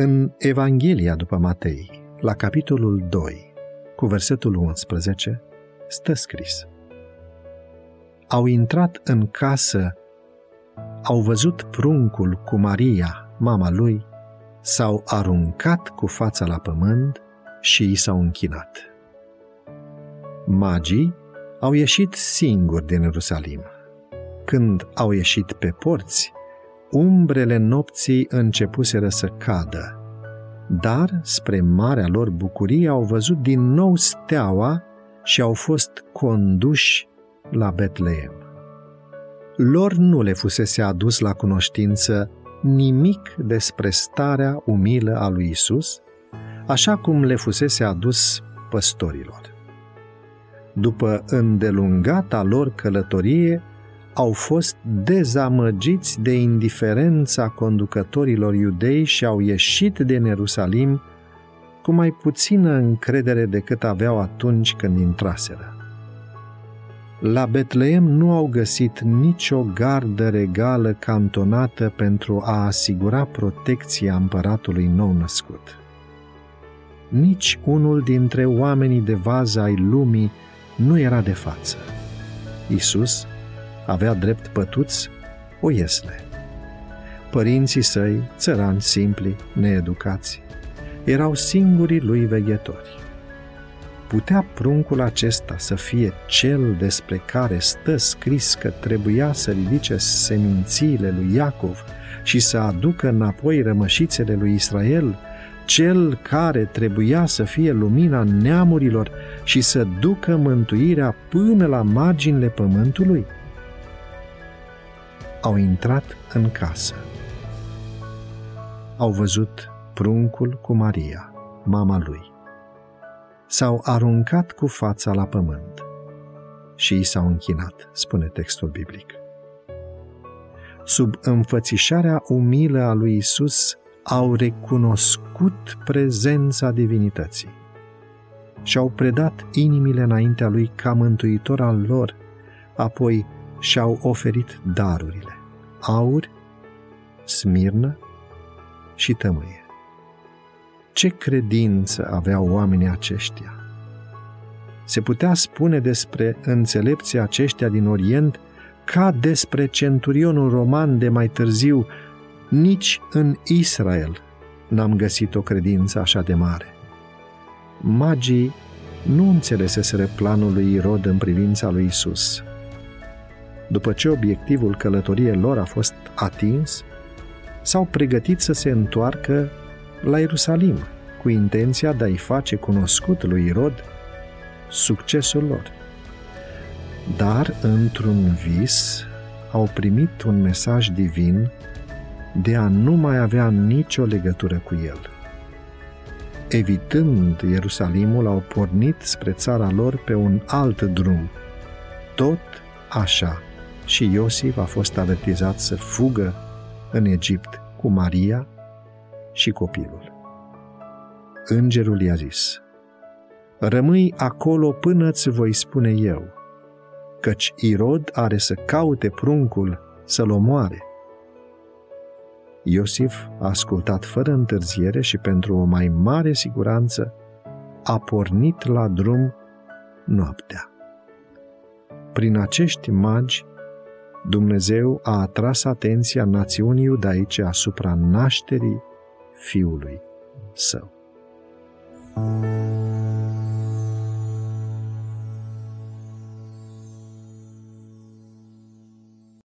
În Evanghelia după Matei, la capitolul 2, cu versetul 11, stă scris. Au intrat în casă, au văzut pruncul cu Maria, mama lui, s-au aruncat cu fața la pământ și i s-au închinat. Magii au ieșit singuri din Ierusalim. Când au ieșit pe porți, umbrele nopții începuseră să cadă, dar, spre marea lor bucurie, au văzut din nou steaua și au fost conduși la Betleem. Lor nu le fusese adus la cunoștință nimic despre starea umilă a lui Isus, așa cum le fusese adus păstorilor. După îndelungata lor călătorie, au fost dezamăgiți de indiferența conducătorilor iudei și au ieșit din Ierusalim cu mai puțină încredere decât aveau atunci când intraseră. La Betleem nu au găsit nicio gardă regală cantonată pentru a asigura protecția împăratului nou născut. Nici unul dintre oamenii de vază ai lumii nu era de față. Isus avea drept pătuți o iesle. Părinții săi, țărani simpli, needucați, erau singurii lui veghetori. Putea pruncul acesta să fie cel despre care stă scris că trebuia să ridice semințiile lui Iacov și să aducă înapoi rămășițele lui Israel, cel care trebuia să fie lumina neamurilor și să ducă mântuirea până la marginile pământului? Au intrat în casă. Au văzut pruncul cu Maria, mama lui. S-au aruncat cu fața la pământ și i s-au închinat, spune textul biblic. Sub înfățișarea umilă a lui Isus, au recunoscut prezența divinității și au predat inimile înaintea lui ca mântuitor al lor, apoi și-au oferit darurile, aur, smirnă și tămâie. Ce credință aveau oamenii aceștia? Se putea spune despre înțelepții aceștia din Orient ca despre centurionul roman de mai târziu, nici în Israel n-am găsit o credință așa de mare. Magii nu înțeleseseră planul lui Irod în privința lui Isus după ce obiectivul călătoriei lor a fost atins, s-au pregătit să se întoarcă la Ierusalim, cu intenția de a-i face cunoscut lui Irod succesul lor. Dar, într-un vis, au primit un mesaj divin de a nu mai avea nicio legătură cu el. Evitând Ierusalimul, au pornit spre țara lor pe un alt drum, tot așa și Iosif a fost avertizat să fugă în Egipt cu Maria și copilul. Îngerul i-a zis, Rămâi acolo până ți voi spune eu, căci Irod are să caute pruncul să-l omoare. Iosif a ascultat fără întârziere și pentru o mai mare siguranță a pornit la drum noaptea. Prin acești magi Dumnezeu a atras atenția națiunii iudaice asupra nașterii fiului său.